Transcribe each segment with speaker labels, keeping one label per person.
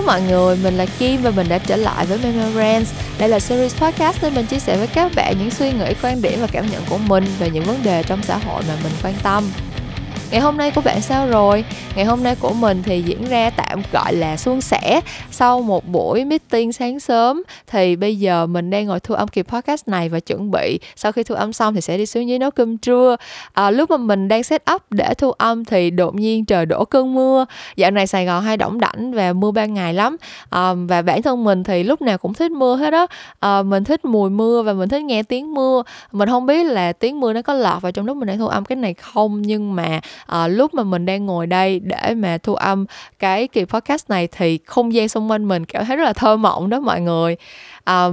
Speaker 1: Hello mọi người, mình là Kim và mình đã trở lại với Memorance. Đây là series podcast nên mình chia sẻ với các bạn những suy nghĩ, quan điểm và cảm nhận của mình về những vấn đề trong xã hội mà mình quan tâm. Ngày hôm nay của bạn sao rồi? Ngày hôm nay của mình thì diễn ra tạm gọi là suôn sẻ Sau một buổi meeting sáng sớm. Thì bây giờ mình đang ngồi thu âm kỳ podcast này và chuẩn bị Sau khi thu âm xong thì sẽ đi xuống dưới nấu cơm trưa. À, Lúc mà mình đang set up để thu âm thì đột nhiên trời đổ cơn mưa. Dạo này Sài Gòn hay đỏng đảnh và mưa ban ngày lắm. À, Và bản thân mình thì lúc nào cũng thích mưa hết á. À, Mình thích mùi mưa và mình thích nghe tiếng mưa. Mình không biết là tiếng mưa nó có lọt vào trong lúc mình đang thu âm cái này không Nhưng mà à, lúc mà mình đang ngồi đây để mà thu âm cái kỳ podcast này thì không gian xung quanh mình cảm thấy rất là thơ mộng đó mọi người. À,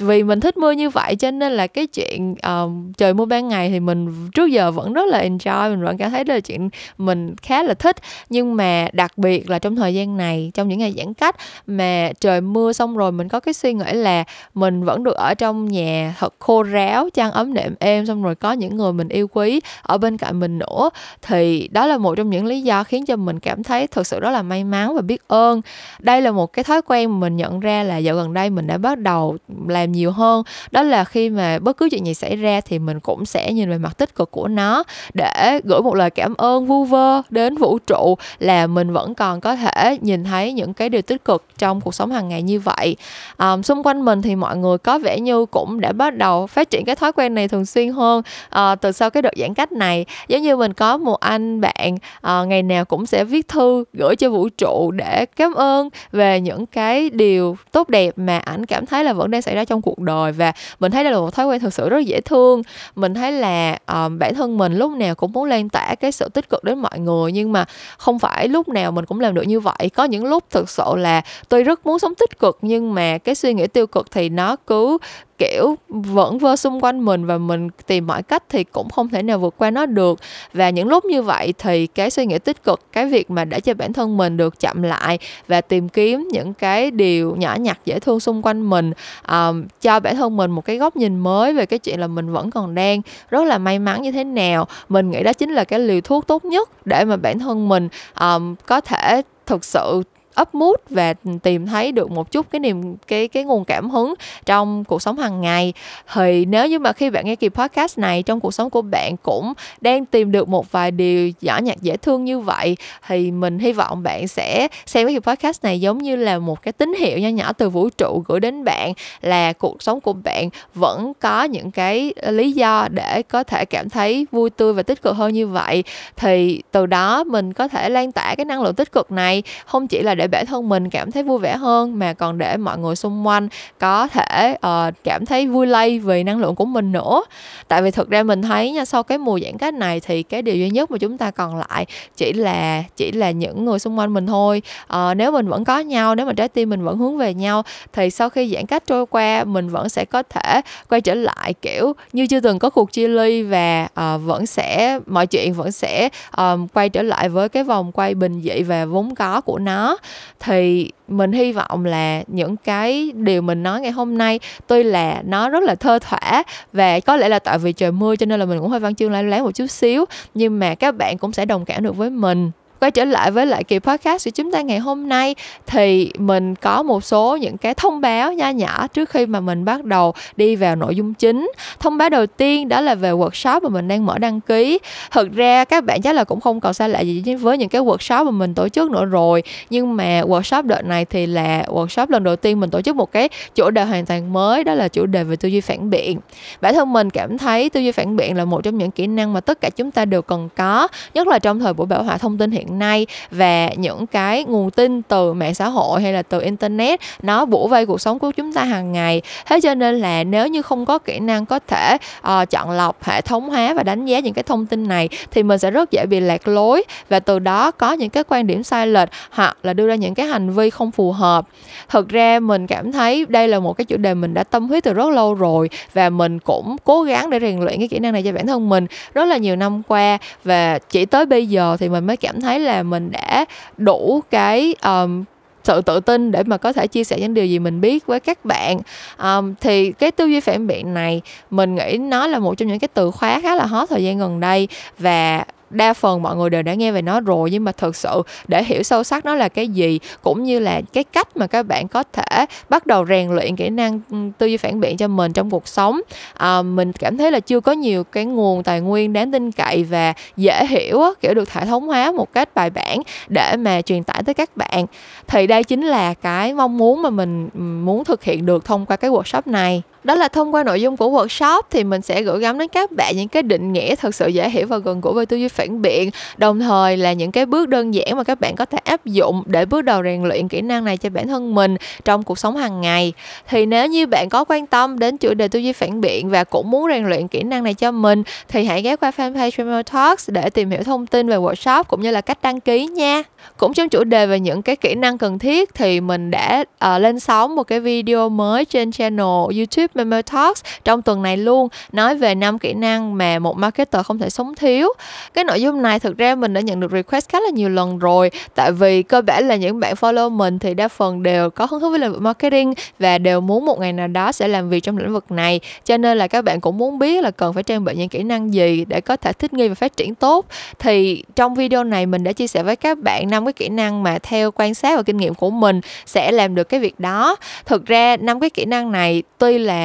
Speaker 1: vì mình thích mưa như vậy cho nên là cái chuyện um, trời mưa ban ngày thì mình trước giờ vẫn rất là enjoy mình vẫn cảm thấy đây là chuyện mình khá là thích. Nhưng mà đặc biệt là trong thời gian này trong những ngày giãn cách mà trời mưa xong rồi mình có cái suy nghĩ là mình vẫn được ở trong nhà thật khô ráo chăn ấm nệm êm xong rồi có những người mình yêu quý ở bên cạnh mình nữa. Thì đó là một trong những lý do khiến cho mình cảm thấy thực sự rất là may mắn và biết ơn. Đây là một cái thói quen mà mình nhận ra là dạo gần đây mình đã bắt đầu làm làm nhiều hơn. Đó là khi mà bất cứ chuyện gì xảy ra thì mình cũng sẽ nhìn về mặt tích cực của nó để gửi một lời cảm ơn vu vơ đến vũ trụ là mình vẫn còn có thể nhìn thấy những cái điều tích cực trong cuộc sống hàng ngày như vậy. Um, xung quanh mình thì mọi người có vẻ như cũng đã bắt đầu phát triển cái thói quen này thường xuyên hơn uh, từ sau cái đợt giãn cách này. Giống như mình có một anh bạn uh, ngày nào cũng sẽ viết thư gửi cho vũ trụ để cảm ơn về những cái điều tốt đẹp mà ảnh cảm thấy là vẫn đang xảy ra trong trong cuộc đời và mình thấy đây là một thói quen thực sự rất dễ thương. Mình thấy là um, bản thân mình lúc nào cũng muốn lan tỏa cái sự tích cực đến mọi người nhưng mà không phải lúc nào mình cũng làm được như vậy. Có những lúc thực sự là tôi rất muốn sống tích cực nhưng mà cái suy nghĩ tiêu cực thì nó cứ kiểu vẫn vơ xung quanh mình và mình tìm mọi cách thì cũng không thể nào vượt qua nó được. Và những lúc như vậy thì cái suy nghĩ tích cực cái việc mà để cho bản thân mình được chậm lại và tìm kiếm những cái điều nhỏ nhặt dễ thương xung quanh mình um, cho bản thân mình một cái góc nhìn mới về cái chuyện là mình vẫn còn đang rất là may mắn như thế nào. Mình nghĩ đó chính là cái liều thuốc tốt nhất để mà bản thân mình um, có thể thực sự up mood và tìm thấy được một chút cái niềm, cái cái nguồn cảm hứng trong cuộc sống hàng ngày. Thì nếu như mà khi bạn nghe kỳ podcast này, trong cuộc sống của bạn cũng đang tìm được một vài điều nhỏ nhặt, dễ thương như vậy, thì mình hy vọng bạn sẽ xem cái kỳ podcast này giống như là một cái tín hiệu nho nhỏ từ vũ trụ gửi đến bạn là cuộc sống của bạn vẫn có những cái lý do để có thể cảm thấy vui tươi và tích cực hơn như vậy. Thì từ đó mình có thể lan tỏa cái năng lượng tích cực này, không chỉ là để bản thân mình cảm thấy vui vẻ hơn mà còn để mọi người xung quanh có thể uh, cảm thấy vui lây vì năng lượng của mình nữa. Tại vì thực ra mình thấy nha sau cái mùa giãn cách này thì cái điều duy nhất mà chúng ta còn lại chỉ là chỉ là những người xung quanh mình thôi. Uh, nếu mình vẫn có nhau nếu mà trái tim mình vẫn hướng về nhau thì sau khi giãn cách trôi qua mình vẫn sẽ có thể quay trở lại kiểu như chưa từng có cuộc chia ly và uh, vẫn sẽ mọi chuyện vẫn sẽ um, quay trở lại với cái vòng quay bình dị và vốn có của nó thì mình hy vọng là những cái điều mình nói ngày hôm nay, tuy là nó rất là thơ thỏa và có lẽ là tại vì trời mưa cho nên là mình cũng hơi văn chương lái lái một chút xíu, nhưng mà các bạn cũng sẽ đồng cảm được với mình quay trở lại với lại kỳ podcast của chúng ta ngày hôm nay, thì mình có một số những cái thông báo nho nhỏ trước khi mà mình bắt đầu đi vào nội dung chính. Thông báo đầu tiên đó là về workshop mà mình đang mở đăng ký. Thực ra các bạn chắc là cũng không còn xa lạ gì với những cái workshop mà mình tổ chức nữa rồi. Nhưng mà workshop đợt này thì là workshop lần đầu tiên mình tổ chức một cái chủ đề hoàn toàn mới, đó là chủ đề về tư duy phản biện. Bản thân mình cảm thấy tư duy phản biện là một trong những kỹ năng mà tất cả chúng ta đều cần có, nhất là trong thời buổi bảo hòa thông tin hiện hiện nay và những cái nguồn tin từ mạng xã hội hay là từ internet nó bủa vây cuộc sống của chúng ta hàng ngày. Thế cho nên là nếu như không có kỹ năng có thể uh, chọn lọc hệ thống hóa và đánh giá những cái thông tin này thì mình sẽ rất dễ bị lạc lối và từ đó có những cái quan điểm sai lệch hoặc là đưa ra những cái hành vi không phù hợp. Thực ra mình cảm thấy đây là một cái chủ đề mình đã tâm huyết từ rất lâu rồi và mình cũng cố gắng để rèn luyện cái kỹ năng này cho bản thân mình rất là nhiều năm qua và chỉ tới bây giờ thì mình mới cảm thấy là mình đã đủ cái um, sự tự tin để mà có thể chia sẻ những điều gì mình biết với các bạn. Um, thì cái tư duy phản biện này mình nghĩ nó là một trong những cái từ khóa khá là hot thời gian gần đây và đa phần mọi người đều đã nghe về nó rồi nhưng mà thực sự để hiểu sâu sắc nó là cái gì cũng như là cái cách mà các bạn có thể bắt đầu rèn luyện kỹ năng ừ, tư duy phản biện cho mình trong cuộc sống. À, mình cảm thấy là chưa có nhiều cái nguồn tài nguyên đáng tin cậy và dễ hiểu kiểu được hệ thống hóa một cách bài bản để mà truyền tải tới các bạn. Thì đây chính là cái mong muốn mà mình ừ, muốn thực hiện được thông qua cái workshop này đó là thông qua nội dung của workshop thì mình sẽ gửi gắm đến các bạn những cái định nghĩa thật sự dễ hiểu và gần gũi về tư duy phản biện. Đồng thời là những cái bước đơn giản mà các bạn có thể áp dụng để bước đầu rèn luyện kỹ năng này cho bản thân mình trong cuộc sống hàng ngày. Thì nếu như bạn có quan tâm đến chủ đề tư duy phản biện và cũng muốn rèn luyện kỹ năng này cho mình thì hãy ghé qua fanpage Tremor Talks để tìm hiểu thông tin về workshop cũng như là cách đăng ký nha. Cũng trong chủ đề về những cái kỹ năng cần thiết thì mình đã uh, lên sóng một cái video mới trên channel YouTube Member Talks trong tuần này luôn, nói về năm kỹ năng mà một marketer không thể sống thiếu. Cái nội dung này thực ra mình đã nhận được request khá là nhiều lần rồi, tại vì cơ bản là những bạn follow mình thì đa phần đều có hứng thú với lĩnh vực marketing và đều muốn một ngày nào đó sẽ làm việc trong lĩnh vực này. Cho nên là các bạn cũng muốn biết là cần phải trang bị những kỹ năng gì để có thể thích nghi và phát triển tốt. Thì trong video này mình đã chia sẻ với các bạn năm cái kỹ năng mà theo quan sát và kinh nghiệm của mình sẽ làm được cái việc đó. Thực ra năm cái kỹ năng này tuy là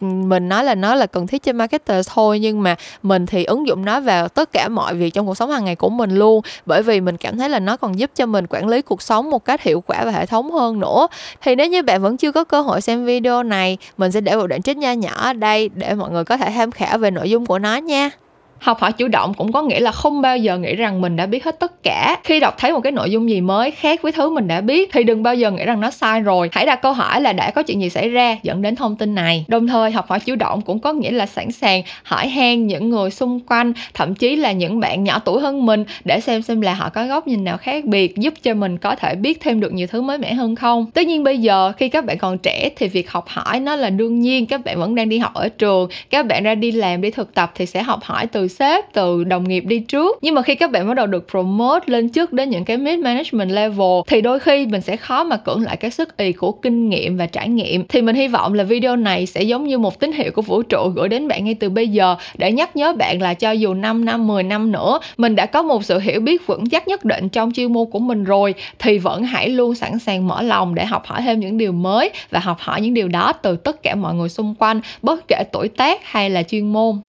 Speaker 1: Ừ, mình nói là nó là cần thiết cho marketer thôi, nhưng mà mình thì ứng dụng nó vào tất cả mọi việc trong cuộc sống hàng ngày của mình luôn. Bởi vì mình cảm thấy là nó còn giúp cho mình quản lý cuộc sống một cách hiệu quả và hệ thống hơn nữa. Thì nếu như bạn vẫn chưa có cơ hội xem video này, mình sẽ để một đoạn trích nho nhỏ ở đây để mọi người có thể tham khảo về nội dung của nó nha học hỏi chủ động cũng có nghĩa là không bao giờ nghĩ rằng mình đã biết hết tất cả. Khi đọc thấy một cái nội dung gì mới khác với thứ mình đã biết, thì đừng bao giờ nghĩ rằng nó sai rồi. Hãy đặt câu hỏi là đã có chuyện gì xảy ra dẫn đến thông tin này. Đồng thời, học hỏi chủ động cũng có nghĩa là sẵn sàng hỏi han những người xung quanh, thậm chí là những bạn nhỏ tuổi hơn mình để xem xem là họ có góc nhìn nào khác biệt, giúp cho mình có thể biết thêm được nhiều thứ mới mẻ hơn không. Tất nhiên bây giờ, khi các bạn còn trẻ thì việc học hỏi nó là đương nhiên. Các bạn vẫn đang đi học ở trường, các bạn ra đi làm, đi thực tập thì sẽ học hỏi từ sếp, từ đồng nghiệp đi trước. Nhưng mà khi các bạn bắt đầu được promote lên trước đến những cái mid management level, thì đôi khi mình sẽ khó mà cưỡng lại cái sức ý của kinh nghiệm và trải nghiệm. Thì mình hy vọng là video này sẽ giống như một tín hiệu của vũ trụ gửi đến bạn ngay từ bây giờ, để nhắc nhớ bạn là cho dù 5 năm 10 năm nữa, mình đã có một sự hiểu biết vững chắc nhất định trong chuyên môn của mình rồi, thì vẫn hãy luôn sẵn sàng mở lòng để học hỏi thêm những điều mới và học hỏi những điều đó từ tất cả mọi người xung quanh, bất kể tuổi tác hay là chuyên môn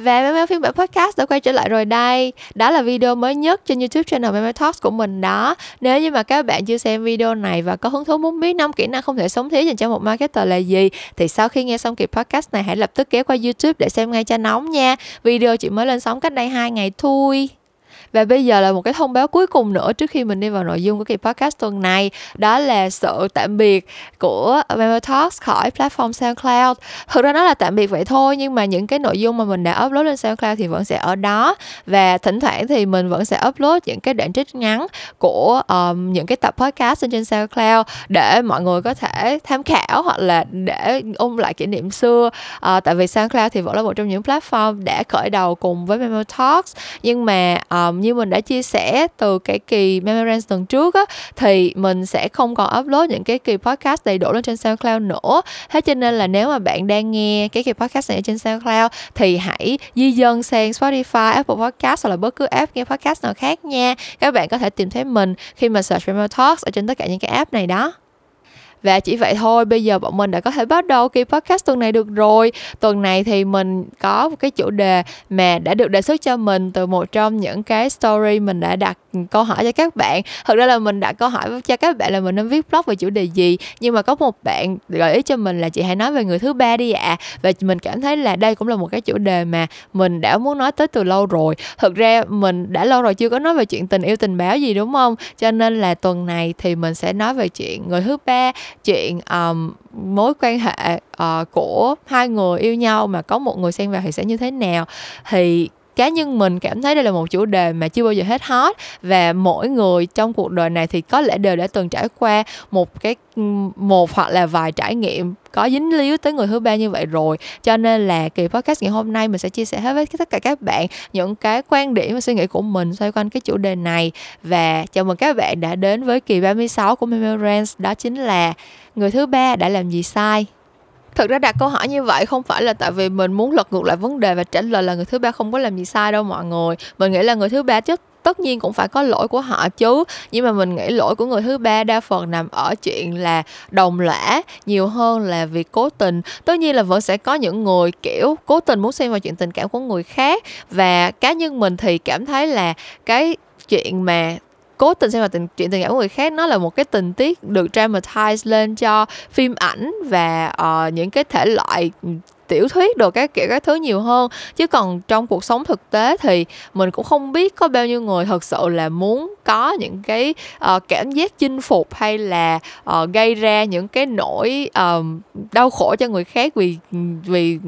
Speaker 1: và Memo phiên bản podcast đã quay trở lại rồi đây. Đó là video mới nhất trên YouTube channel Memo Talks của mình đó. Nếu như mà các bạn chưa xem video này và có hứng thú muốn biết năm kỹ năng không thể sống thiếu dành cho một marketer là gì, Thì sau khi nghe xong kỳ podcast này, hãy lập tức kéo qua YouTube để xem ngay cho nóng nha. Video chỉ mới lên sóng cách đây 2 ngày thôi và bây giờ là một cái thông báo cuối cùng nữa trước khi mình đi vào nội dung của kỳ podcast tuần này. Đó là sự tạm biệt của Memo Talks khỏi platform SoundCloud. Thực ra nó là tạm biệt vậy thôi nhưng mà những cái nội dung mà mình đã upload lên SoundCloud thì vẫn sẽ ở đó. Và thỉnh thoảng thì mình vẫn sẽ upload những cái đoạn trích ngắn của um, những cái tập podcast trên SoundCloud để mọi người có thể tham khảo hoặc là để ôn lại kỷ niệm xưa. Uh, tại vì SoundCloud thì vẫn là một trong những platform đã khởi đầu cùng với Memo Talks. Nhưng mà um, như mình đã chia sẻ từ cái kỳ Memorance tuần trước á thì mình sẽ không còn upload những cái kỳ podcast đầy đủ lên trên SoundCloud nữa. Thế cho nên là nếu mà bạn đang nghe cái kỳ podcast này ở trên SoundCloud thì hãy di dân sang Spotify, Apple Podcast hoặc là bất cứ app nghe podcast nào khác nha. Các bạn có thể tìm thấy mình khi mà search Memo Talks ở trên tất cả những cái app này đó và chỉ vậy thôi, bây giờ bọn mình đã có thể bắt đầu kỳ podcast tuần này được rồi. Tuần này thì mình có một cái chủ đề mà đã được đề xuất cho mình từ một trong những cái story mình đã đặt câu hỏi cho các bạn. Thực ra là mình đặt câu hỏi cho các bạn là mình nên viết blog về chủ đề gì? Nhưng mà có một bạn gợi ý cho mình là chị hãy nói về người thứ ba đi ạ. À. và mình cảm thấy là đây cũng là một cái chủ đề mà mình đã muốn nói tới từ lâu rồi. Thực ra mình đã lâu rồi chưa có nói về chuyện tình yêu tình báo gì, đúng không? Cho nên là tuần này thì mình sẽ nói về chuyện người thứ ba chuyện um, mối quan hệ uh, của hai người yêu nhau mà có một người xen vào thì sẽ như thế nào thì cá nhân mình cảm thấy đây là một chủ đề mà chưa bao giờ hết hot. Và mỗi người trong cuộc đời này thì có lẽ đều đã từng trải qua một cái ừ, một hoặc là vài trải nghiệm có dính líu tới người thứ ba như vậy rồi. Cho nên là kỳ podcast ngày hôm nay mình sẽ chia sẻ hết với tất cả các bạn những cái quan điểm và suy nghĩ của mình xoay quanh cái chủ đề này. Và chào mừng các bạn đã đến với kỳ 36 của Memorance đó chính là người thứ ba đã làm gì sai? Thực ra đặt câu hỏi như vậy không phải là tại vì mình muốn lật ngược lại vấn đề và trả lời là người thứ ba không có làm gì sai đâu mọi người. Mình nghĩ là người thứ ba chứ tất nhiên cũng phải có lỗi của họ chứ. Nhưng mà mình nghĩ lỗi của người thứ ba đa phần nằm ở chuyện là đồng lõa nhiều hơn là việc cố tình. Tất nhiên là vẫn sẽ có những người, kiểu, cố tình muốn xem vào chuyện tình cảm của người khác. Và cá nhân mình thì cảm thấy là cái chuyện mà cố tình xem vào tình chuyện tình cảm của người khác nó là một cái tình tiết được dramatize lên cho phim ảnh và uh, những cái thể loại ừ, tiểu thuyết đồ các kiểu các thứ nhiều hơn. Chứ còn trong cuộc sống thực tế thì mình cũng không biết có bao nhiêu người thật sự là muốn có những cái uh, cảm giác chinh phục hay là uh, gây ra những cái nỗi uh, đau khổ cho người khác vì vì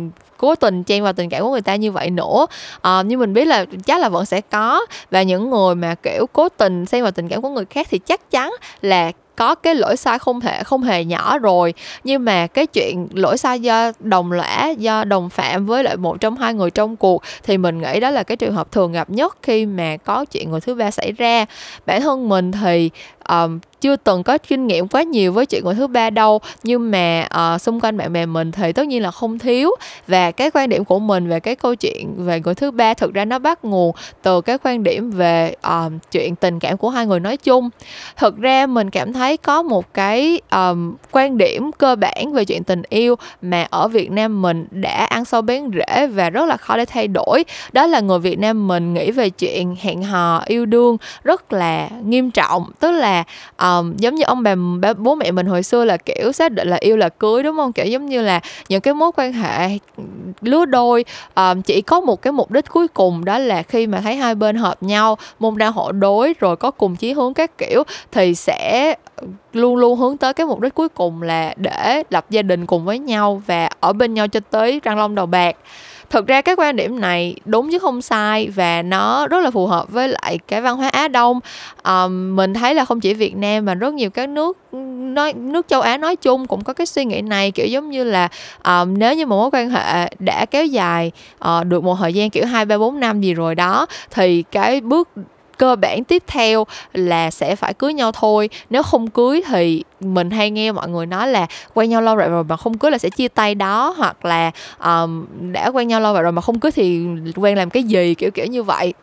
Speaker 1: cố tình chen vào tình cảm của người ta như vậy nữa. À, nhưng mình biết là chắc là vẫn sẽ có. Và những người mà kiểu cố tình xen vào tình cảm của người khác thì chắc chắn là có cái lỗi sai không thể, không hề nhỏ rồi. Nhưng mà cái chuyện lỗi sai do đồng lõa do đồng phạm với lại một trong hai người trong cuộc thì mình nghĩ đó là cái trường hợp thường gặp nhất khi mà có chuyện người thứ ba xảy ra. Bản thân mình thì um, chưa từng có kinh nghiệm quá nhiều với chuyện người thứ ba đâu. Nhưng mà uh, xung quanh bạn bè mình thì tất nhiên là không thiếu. Và cái quan điểm của mình về cái câu chuyện về người thứ ba thực ra nó bắt nguồn từ cái quan điểm về um, chuyện tình cảm của hai người nói chung. Thực ra mình cảm thấy có một cái um, quan điểm cơ bản về chuyện tình yêu mà ở Việt Nam mình đã ăn sâu bén rễ và rất là khó để thay đổi. Đó là người Việt Nam mình nghĩ về chuyện hẹn hò yêu đương rất là nghiêm trọng. Tức là um, giống như ông bà bố mẹ mình hồi xưa là kiểu xác định là yêu là cưới đúng không? Kiểu giống như là những cái mối quan hệ lứa đôi um, chỉ có một cái mục đích cuối cùng đó là khi mà thấy hai bên hợp nhau môn đa hộ đối rồi có cùng chí hướng các kiểu thì sẽ luôn luôn hướng tới cái mục đích cuối cùng là để lập gia đình cùng với nhau và ở bên nhau cho tới răng long đầu bạc thực ra cái quan điểm này đúng chứ không sai và nó rất là phù hợp với lại cái văn hóa Á Đông. Um, mình thấy là không chỉ Việt Nam mà rất nhiều các nước nói nước châu Á nói chung cũng có cái suy nghĩ này kiểu giống như là um, nếu như một mối quan hệ đã kéo dài uh, được một thời gian kiểu hai ba bốn năm gì rồi đó thì cái bước cơ bản tiếp theo là sẽ phải cưới nhau thôi. Nếu không cưới thì mình hay nghe mọi người nói là quen nhau lâu rồi rồi mà không cưới là sẽ chia tay đó hoặc là um, đã quen nhau lâu rồi rồi mà không cưới thì quen làm cái gì kiểu kiểu như vậy.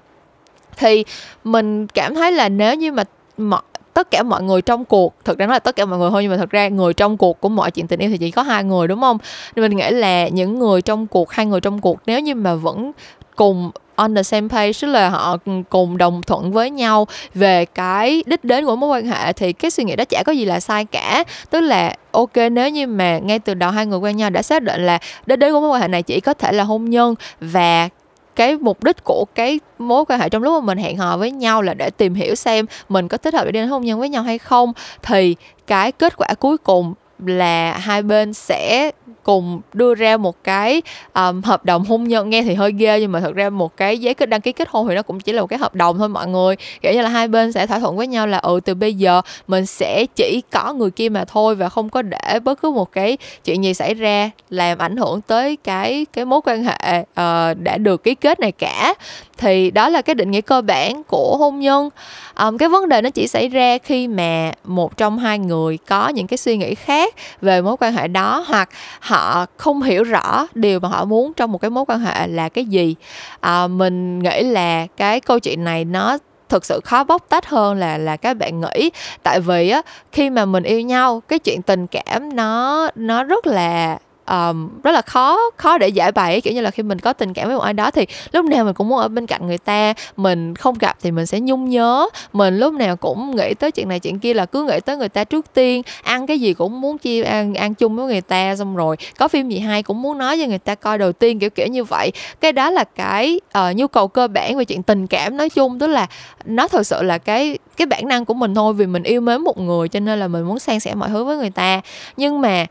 Speaker 1: Thì mình cảm thấy là nếu như mà mọi tất cả mọi người trong cuộc thực ra nó là tất cả mọi người thôi nhưng mà thật ra người trong cuộc của mọi chuyện tình yêu thì chỉ có hai người đúng không? Nên mình nghĩ là những người trong cuộc hai người trong cuộc nếu như mà vẫn cùng on the same page, tức là họ cùng đồng thuận với nhau về cái đích đến của mối quan hệ, thì cái suy nghĩ đó chả có gì là sai cả. Tức là, ok, nếu như mà ngay từ đầu hai người quen nhau đã xác định là đích đến của mối quan hệ này chỉ có thể là hôn nhân và cái mục đích của cái mối quan hệ trong lúc mà mình hẹn hò với nhau là để tìm hiểu xem mình có thích hợp để đi đến hôn nhân với nhau hay không, thì cái kết quả cuối cùng là hai bên sẽ cùng đưa ra một cái um, hợp đồng hôn nhân. Nghe thì hơi ghê nhưng mà thật ra một cái giấy kết đăng ký kết hôn thì nó cũng chỉ là một cái hợp đồng thôi mọi người. Kiểu như là hai bên sẽ thỏa thuận với nhau là ừ từ bây giờ mình sẽ chỉ có người kia mà thôi và không có để bất cứ một cái chuyện gì xảy ra làm ảnh hưởng tới cái cái mối quan hệ uh, đã được ký kết này cả. Thì đó là cái định nghĩa cơ bản của hôn nhân. Um, cái vấn đề nó chỉ xảy ra khi mà một trong hai người có những cái suy nghĩ khác về mối quan hệ đó hoặc họ không hiểu rõ điều mà họ muốn trong một cái mối quan hệ là cái gì. À, mình nghĩ là cái câu chuyện này nó thực sự khó bóc tách hơn là là các bạn nghĩ. Tại vì á khi mà mình yêu nhau cái chuyện tình cảm nó nó rất là um, rất là khó khó để giải bày kiểu như là khi mình có tình cảm với một ai đó thì lúc nào mình cũng muốn ở bên cạnh người ta. Mình không gặp thì mình sẽ nhung nhớ. Mình lúc nào cũng nghĩ tới chuyện này chuyện kia là cứ nghĩ tới người ta trước tiên. Ăn cái gì cũng muốn chia ăn ăn chung với người ta xong rồi có phim gì hay cũng muốn nói cho người ta coi đầu tiên kiểu kiểu như vậy. Cái đó là cái uh, nhu cầu cơ bản về chuyện tình cảm nói chung. Tức là nó thật sự là cái cái bản năng của mình thôi vì mình yêu mến một người cho nên là mình muốn san sẻ mọi thứ với người ta. Nhưng mà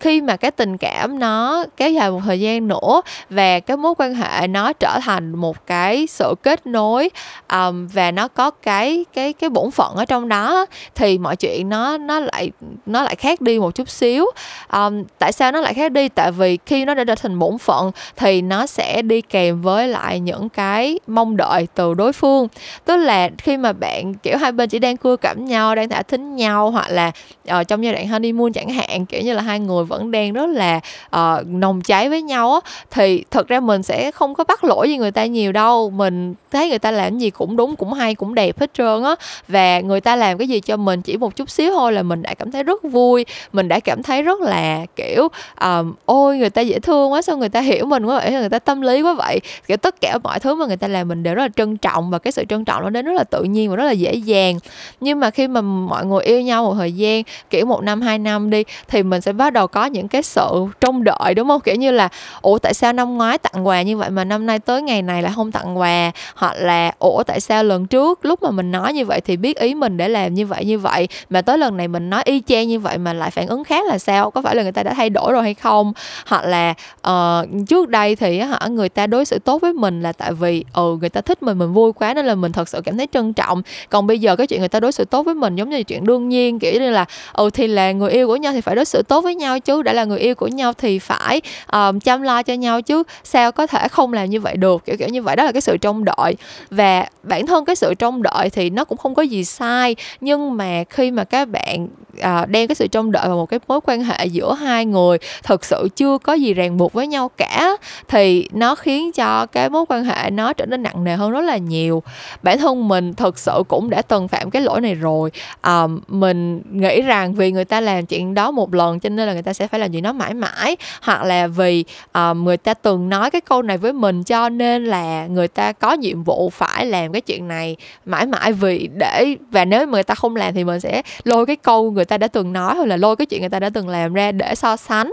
Speaker 1: khi mà cái tình cảm nó kéo dài một thời gian nữa và cái mối quan hệ nó trở thành một cái sự kết nối um, và nó có cái cái cái bổn phận ở trong đó thì mọi chuyện nó nó lại nó lại khác đi một chút xíu. Um, tại sao nó lại khác đi? Tại vì khi nó đã trở thành bổn phận thì nó sẽ đi kèm với lại những cái mong đợi từ đối phương. Tức là khi mà bạn kiểu hai bên chỉ đang cưa cảm nhau đang thả thính nhau hoặc là uh, trong giai đoạn honeymoon chẳng hạn kiểu như là hai người vẫn đang rất là uh, nồng cháy với nhau á thì thật ra mình sẽ không có bắt lỗi gì người ta nhiều đâu. Mình thấy người ta làm gì cũng đúng cũng hay cũng đẹp hết trơn á. Và người ta làm cái gì cho mình chỉ một chút xíu thôi là mình đã cảm thấy rất vui mình đã cảm thấy rất là kiểu um, ôi người ta dễ thương quá sao người ta hiểu mình quá vậy người ta tâm lý quá vậy. Kiểu tất cả mọi thứ mà người ta làm mình đều rất là trân trọng và cái sự trân trọng nó đến rất là tự nhiên và rất là dễ dàng. Nhưng mà khi mà mọi người yêu nhau một thời gian kiểu một năm hai năm đi thì mình sẽ bắt đầu có những cái sự trông đợi đúng không? Kiểu như là ủa tại sao năm ngoái tặng quà như vậy mà năm nay tới ngày này là không tặng quà? Hoặc là ủa tại sao lần trước lúc mà mình nói như vậy thì biết ý mình để làm như vậy như vậy mà tới lần này mình nói y chang như vậy mà lại phản ứng khác là sao? Có phải là người ta đã thay đổi rồi hay không? Hoặc là uh, trước đây thì hả người ta đối xử tốt với mình là tại vì ừ người ta thích mình mình vui quá nên là mình thật sự cảm thấy trân trọng. Còn bây giờ cái chuyện người ta đối xử tốt với mình giống như chuyện đương nhiên kiểu như là ừ thì là người yêu của nhau thì phải đối xử tốt với nhau chứ đã là người yêu của nhau thì phải um, chăm lo cho nhau chứ. Sao có thể không làm như vậy được? Kiểu kiểu như vậy đó là cái sự trông đợi. Và bản thân cái sự trông đợi thì nó cũng không có gì sai. Nhưng mà khi mà các bạn à, đem cái sự trông đợi vào một cái mối quan hệ giữa hai người thực sự chưa có gì ràng buộc với nhau cả thì nó khiến cho cái mối quan hệ nó trở nên nặng nề hơn rất là nhiều. Bản thân mình thực sự cũng đã từng phạm cái lỗi này rồi. À, mình nghĩ rằng vì người ta làm chuyện đó một lần cho nên là người ta sẽ phải làm chuyện đó mãi mãi hoặc là vì à, người ta từng nói cái câu này với mình cho nên là người ta có nhiệm vụ phải làm cái chuyện này mãi mãi vì để và nếu mà người ta không làm thì mình sẽ lôi cái câu người ta đã từng nói hoặc là lôi cái chuyện người ta đã từng làm ra để so sánh.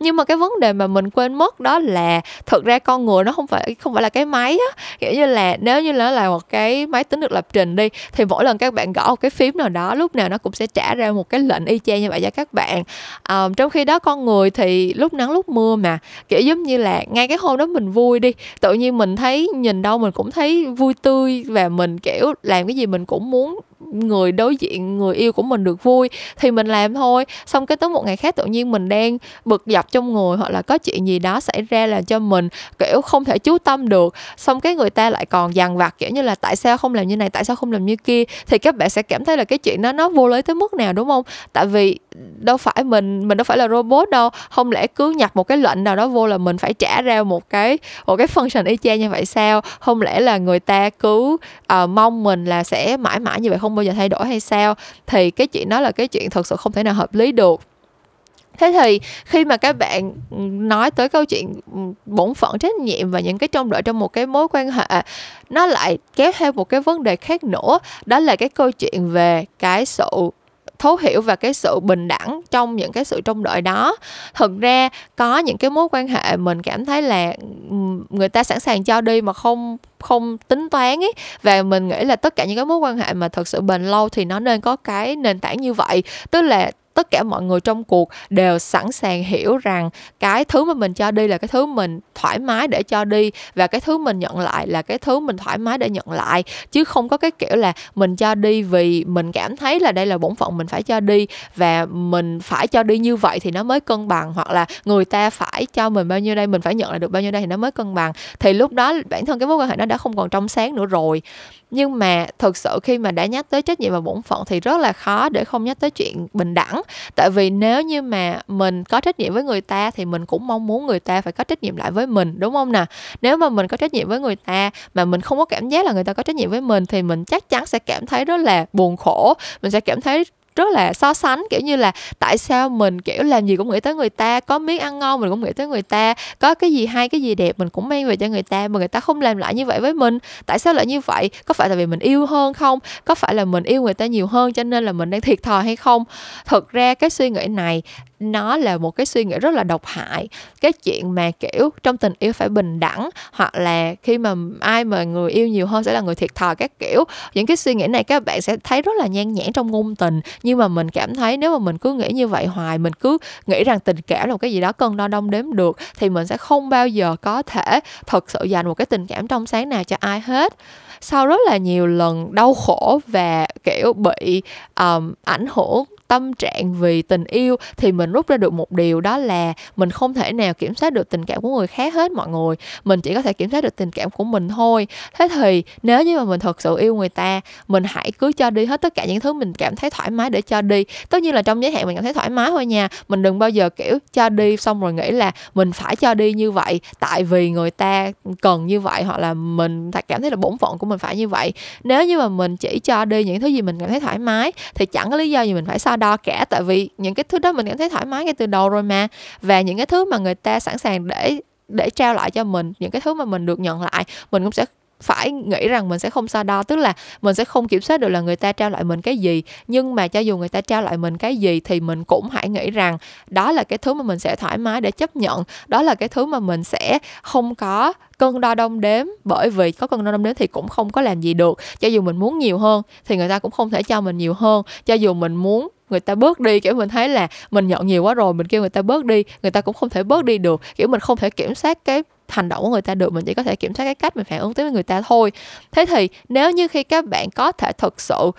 Speaker 1: Nhưng mà cái vấn đề mà mình quên mất đó là thực ra con người nó không phải không phải là cái máy á. Kiểu như là nếu như nó là một cái máy tính được lập trình đi thì mỗi lần các bạn gõ một cái phím nào đó lúc nào nó cũng sẽ trả ra một cái lệnh y chang như vậy cho các bạn. À, trong khi đó con người thì lúc nắng lúc mưa mà. Kiểu giống như là ngay cái hôm đó mình vui đi tự nhiên mình thấy nhìn đâu mình cũng thấy vui tươi và mình kiểu làm cái gì mình cũng muốn người đối diện, người yêu của mình được vui thì mình làm thôi. Xong cái tới một ngày khác tự nhiên mình đang bực dọc trong người hoặc là có chuyện gì đó xảy ra là cho mình, kiểu, không thể chú tâm được. Xong cái người ta lại còn dằn vặt, kiểu như là, tại sao không làm như này, tại sao không làm như kia? Thì các bạn sẽ cảm thấy là cái chuyện đó nó vô lý tới mức nào, đúng không? Tại vì đâu phải mình mình đâu phải là robot đâu. Không lẽ cứ nhập một cái lệnh nào đó vô là mình phải trả ra một cái một cái function y chang như vậy sao? Không lẽ là người ta cứ uh, mong mình là sẽ mãi mãi như vậy không bao giờ thay đổi hay sao? Thì cái chuyện đó là cái chuyện thật sự không thể nào hợp lý được. Thế thì khi mà các bạn ừ, nói tới câu chuyện ừ, bổn phận trách nhiệm và những cái trông đợi trong một cái mối quan hệ nó lại kéo theo một cái vấn đề khác nữa. Đó là cái câu chuyện về cái sự thấu hiểu và cái sự bình đẳng trong những cái sự trông đợi đó. Thực ra, có những cái mối quan hệ mình cảm thấy là người ta sẵn sàng cho đi mà không không tính toán ấy. Và mình nghĩ là tất cả những cái mối quan hệ mà thật sự bền lâu thì nó nên có cái nền tảng như vậy. Tức là tất cả mọi người trong cuộc đều sẵn sàng hiểu rằng cái thứ mà mình cho đi là cái thứ mình thoải mái để cho đi và cái thứ mình nhận lại là cái thứ mình thoải mái để nhận lại. Chứ không có cái kiểu là mình cho đi vì mình cảm thấy là đây là bổn phận mình phải cho đi và mình phải cho đi như vậy thì nó mới cân bằng, hoặc là người ta phải cho mình bao nhiêu đây, mình phải nhận lại được bao nhiêu đây thì nó mới cân bằng. Thì lúc đó bản thân cái mối quan hệ nó đã không còn trong sáng nữa rồi. Nhưng mà thực sự khi mà đã nhắc tới trách nhiệm và bổn phận thì rất là khó để không nhắc tới chuyện bình đẳng tại vì nếu như mà mình có trách nhiệm với người ta thì mình cũng mong muốn người ta phải có trách nhiệm lại với mình, đúng không nè? Nếu mà mình có trách nhiệm với người ta mà mình không có cảm giác là người ta có trách nhiệm với mình thì mình chắc chắn sẽ cảm thấy rất là buồn khổ, mình sẽ cảm thấy rất là so sánh, kiểu như là, tại sao mình, kiểu, làm gì cũng nghĩ tới người ta, có miếng ăn ngon mình cũng nghĩ tới người ta, có cái gì hay, cái gì đẹp mình cũng mang về cho người ta mà người ta không làm lại như vậy với mình. Tại sao lại như vậy? Có phải là vì mình yêu hơn không? Có phải là mình yêu người ta nhiều hơn cho nên là mình đang thiệt thòi hay không? Thực ra cái suy nghĩ này, nó là một cái suy nghĩ rất là độc hại. Cái chuyện mà, kiểu, trong tình yêu phải bình đẳng, hoặc là khi mà ai mà người yêu nhiều hơn sẽ là người thiệt thòi các kiểu. Những cái suy nghĩ này các bạn sẽ thấy rất là nhan nhản trong ngôn tình nhưng mà mình cảm thấy nếu mà mình cứ nghĩ như vậy hoài mình cứ nghĩ rằng tình cảm là một cái gì đó cân đo đong đếm được thì mình sẽ không bao giờ có thể thật sự dành một cái tình cảm trong sáng nào cho ai hết. Sau rất là nhiều lần đau khổ và kiểu bị um, ảnh hưởng tâm trạng vì tình yêu thì mình rút ra được một điều đó là mình không thể nào kiểm soát được tình cảm của người khác hết mọi người. Mình chỉ có thể kiểm soát được tình cảm của mình thôi. Thế thì nếu như mà mình thật sự yêu người ta, mình hãy cứ cho đi hết tất cả những thứ mình cảm thấy thoải mái để cho đi. Tất nhiên là trong giới hạn mình cảm thấy thoải mái thôi nha. Mình đừng bao giờ, kiểu, cho đi xong rồi nghĩ là mình phải cho đi như vậy, tại vì người ta cần như vậy hoặc là mình cảm thấy là bổn phận của mình phải như vậy. Nếu như mà mình chỉ cho đi những thứ gì mình cảm thấy thoải mái thì chẳng có lý do gì mình phải so đo cả. Tại vì những cái thứ đó mình cảm thấy thoải mái ngay từ đầu rồi mà. Và những cái thứ mà người ta sẵn sàng để để trao lại cho mình, những cái thứ mà mình được nhận lại, mình cũng sẽ phải nghĩ rằng mình sẽ không so đo. Tức là mình sẽ không kiểm soát được là người ta trao lại mình cái gì. Nhưng mà cho dù người ta trao lại mình cái gì thì mình cũng hãy nghĩ rằng đó là cái thứ mà mình sẽ thoải mái để chấp nhận. Đó là cái thứ mà mình sẽ không có cân đo đong đếm. Bởi vì có cân đo đong đếm thì cũng không có làm gì được. Cho dù mình muốn nhiều hơn thì người ta cũng không thể cho mình nhiều hơn. Cho dù mình muốn người ta bớt đi, kiểu, mình thấy là mình nhận nhiều quá rồi, mình kêu người ta bớt đi, người ta cũng không thể bớt đi được. Kiểu, mình không thể kiểm soát cái hành động của người ta được, mình chỉ có thể kiểm soát cái cách mình phản ứng tới với người ta thôi. Thế thì nếu như khi các bạn có thể thực sự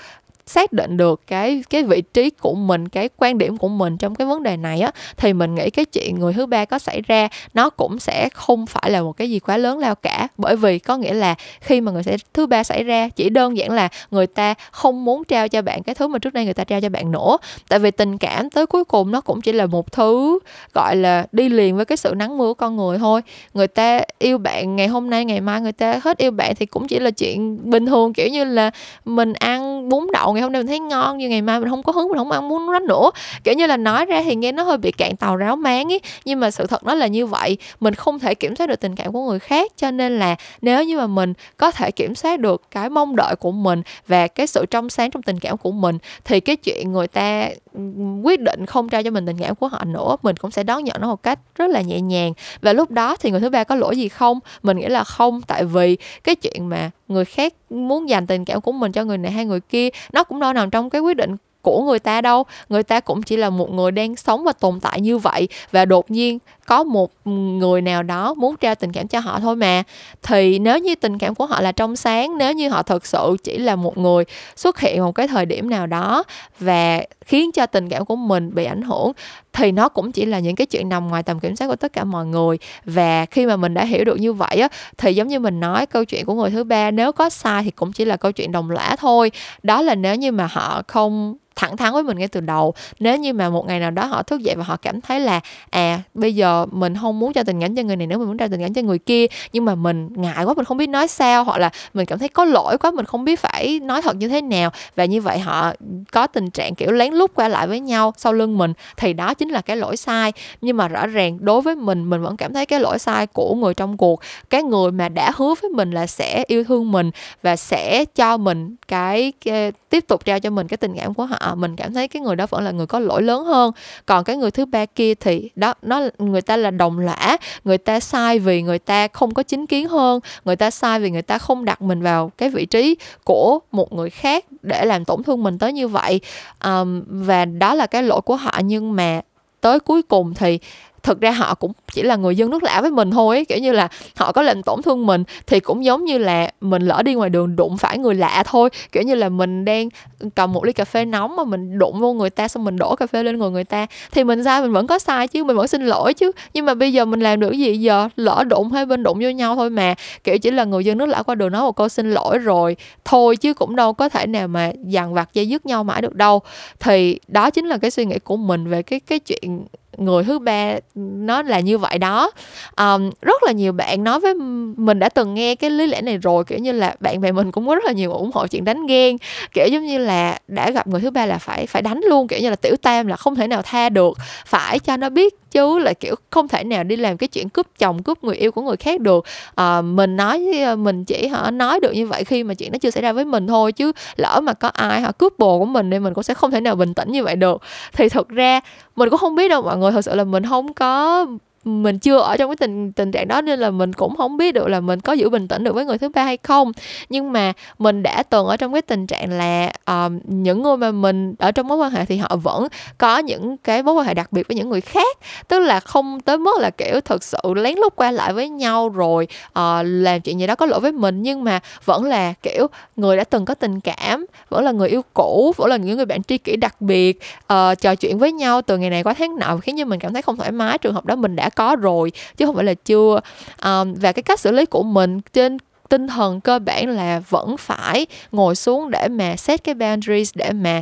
Speaker 1: xác định được cái cái vị trí của mình, cái quan điểm của mình trong cái vấn đề này á, thì mình nghĩ cái chuyện người thứ ba có xảy ra, nó cũng sẽ không phải là một cái gì quá lớn lao cả. Bởi vì có nghĩa là khi mà người sẽ, thứ ba xảy ra, chỉ đơn giản là người ta không muốn trao cho bạn cái thứ mà trước đây người ta trao cho bạn nữa. Tại vì tình cảm tới cuối cùng nó cũng chỉ là một thứ, gọi là, đi liền với cái sự nắng mưa của con người thôi. Người ta yêu bạn ngày hôm nay, ngày mai người ta hết yêu bạn thì cũng chỉ là chuyện bình thường, kiểu như là mình ăn bún đậu ngày hôm nay mình thấy ngon nhưng ngày mai mình không có hứng, mình không ăn muốn nó nữa. Kiểu như là nói ra thì nghe nó hơi bị cạn tàu ráo máng ấy. Nhưng mà sự thật nó là như vậy, mình không thể kiểm soát được tình cảm của người khác. Cho nên là nếu như mà mình có thể kiểm soát được cái mong đợi của mình và cái sự trong sáng trong tình cảm của mình, thì cái chuyện người ta ừ, quyết định không trao cho mình tình cảm của họ nữa, mình cũng sẽ đón nhận nó một cách rất là nhẹ nhàng. Và lúc đó thì người thứ ba có lỗi gì không? Mình nghĩ là không, tại vì cái chuyện mà người khác muốn dành tình cảm của mình cho người này hay người kia, nó cũng đâu nằm trong cái quyết định của người ta đâu. Người ta cũng chỉ là một người đang sống và tồn tại như vậy. Và đột nhiên có một người nào đó muốn trao tình cảm cho họ thôi mà. Thì nếu như tình cảm của họ là trong sáng, nếu như họ thực sự chỉ là một người xuất hiện một cái thời điểm nào đó và khiến cho tình cảm của mình bị ảnh hưởng, thì nó cũng chỉ là những cái chuyện nằm ngoài tầm kiểm soát của tất cả mọi người. Và khi mà mình đã hiểu được như vậy á, thì giống như mình nói, câu chuyện của người thứ ba nếu có sai thì cũng chỉ là câu chuyện đồng lõa thôi. Đó là nếu như mà họ không thẳng thắn với mình ngay từ đầu, nếu như mà một ngày nào đó họ thức dậy và họ cảm thấy là à bây giờ mình không muốn cho tình cảm cho người này nữa mình muốn trao tình cảm cho người kia nhưng mà mình ngại quá mình không biết nói sao hoặc là mình cảm thấy có lỗi quá mình không biết phải nói thật như thế nào. Và như vậy họ có tình trạng kiểu lén lút qua lại với nhau sau lưng mình thì đó chính là cái lỗi sai. Nhưng mà rõ ràng đối với mình mình vẫn cảm thấy cái lỗi sai của người trong cuộc. Cái người mà đã hứa với mình là sẽ yêu thương mình và sẽ cho mình cái, cái tiếp tục trao cho mình cái tình cảm của họ. Mình cảm thấy cái người đó vẫn là người có lỗi lớn hơn. Còn cái người thứ ba kia thì đó nó người ta là đồng lõa người ta sai vì người ta không có chính kiến hơn. Người ta sai vì người ta không đặt mình vào cái vị trí của một người khác để làm tổn thương mình tới như vậy. Um, và đó là cái lỗi của họ. Nhưng mà tới cuối cùng thì thực ra họ cũng chỉ là người dân nước lạ với mình thôi kiểu như là họ có làm tổn thương mình thì cũng giống như là mình lỡ đi ngoài đường đụng phải người lạ thôi. Kiểu như là mình đang cầm một ly cà phê nóng mà mình đụng vô người ta xong mình đổ cà phê lên người người ta thì mình sai mình vẫn có sai chứ, mình vẫn xin lỗi chứ. Nhưng mà bây giờ mình làm được gì giờ? Lỡ đụng hai bên đụng vô nhau thôi mà. Kiểu chỉ là người dân nước lạ qua đường nói một câu xin lỗi rồi thôi chứ cũng đâu có thể nào mà dằn vặt dây dứt nhau mãi được đâu. Thì đó chính là cái suy nghĩ của mình về cái cái chuyện người thứ ba nó là như vậy đó. Um, rất là nhiều bạn nói với mình đã từng nghe cái lý lẽ này rồi kiểu như là bạn bè mình cũng có rất là nhiều ủng hộ chuyện đánh ghen. Kiểu giống như là đã gặp người thứ ba là phải phải đánh luôn kiểu như là tiểu tam là không thể nào tha được phải cho nó biết chứ là kiểu không thể nào đi làm cái chuyện cướp chồng cướp người yêu của người khác được. À, mình nói ờ, mình chỉ họ nói được như vậy khi mà chuyện nó chưa xảy ra với mình thôi chứ lỡ mà có ai họ cướp bồ của mình thì mình cũng sẽ không thể nào bình tĩnh như vậy được. Thì thực ra mình cũng không biết đâu mọi người thật sự là mình không có mình chưa ở trong cái tình tình trạng đó nên là mình cũng không biết được là mình có giữ bình tĩnh được với người thứ ba hay không. Nhưng mà mình đã từng ở trong cái tình trạng là uh, những người mà mình ở trong mối quan hệ thì họ vẫn có những cái mối quan hệ đặc biệt với những người khác. Tức là không tới mức là kiểu thực sự lén lút qua lại với nhau rồi uh, làm chuyện gì đó có lỗi với mình. Nhưng mà vẫn là kiểu người đã từng có tình cảm vẫn là người yêu cũ vẫn là những người bạn tri kỷ đặc biệt uh, trò chuyện với nhau từ ngày này qua tháng nọ khiến như mình cảm thấy không thoải mái. Trường hợp đó mình đã có rồi chứ không phải là chưa um, và cái cách xử lý của mình trên tinh thần cơ bản là vẫn phải ngồi xuống để mà set cái boundaries để mà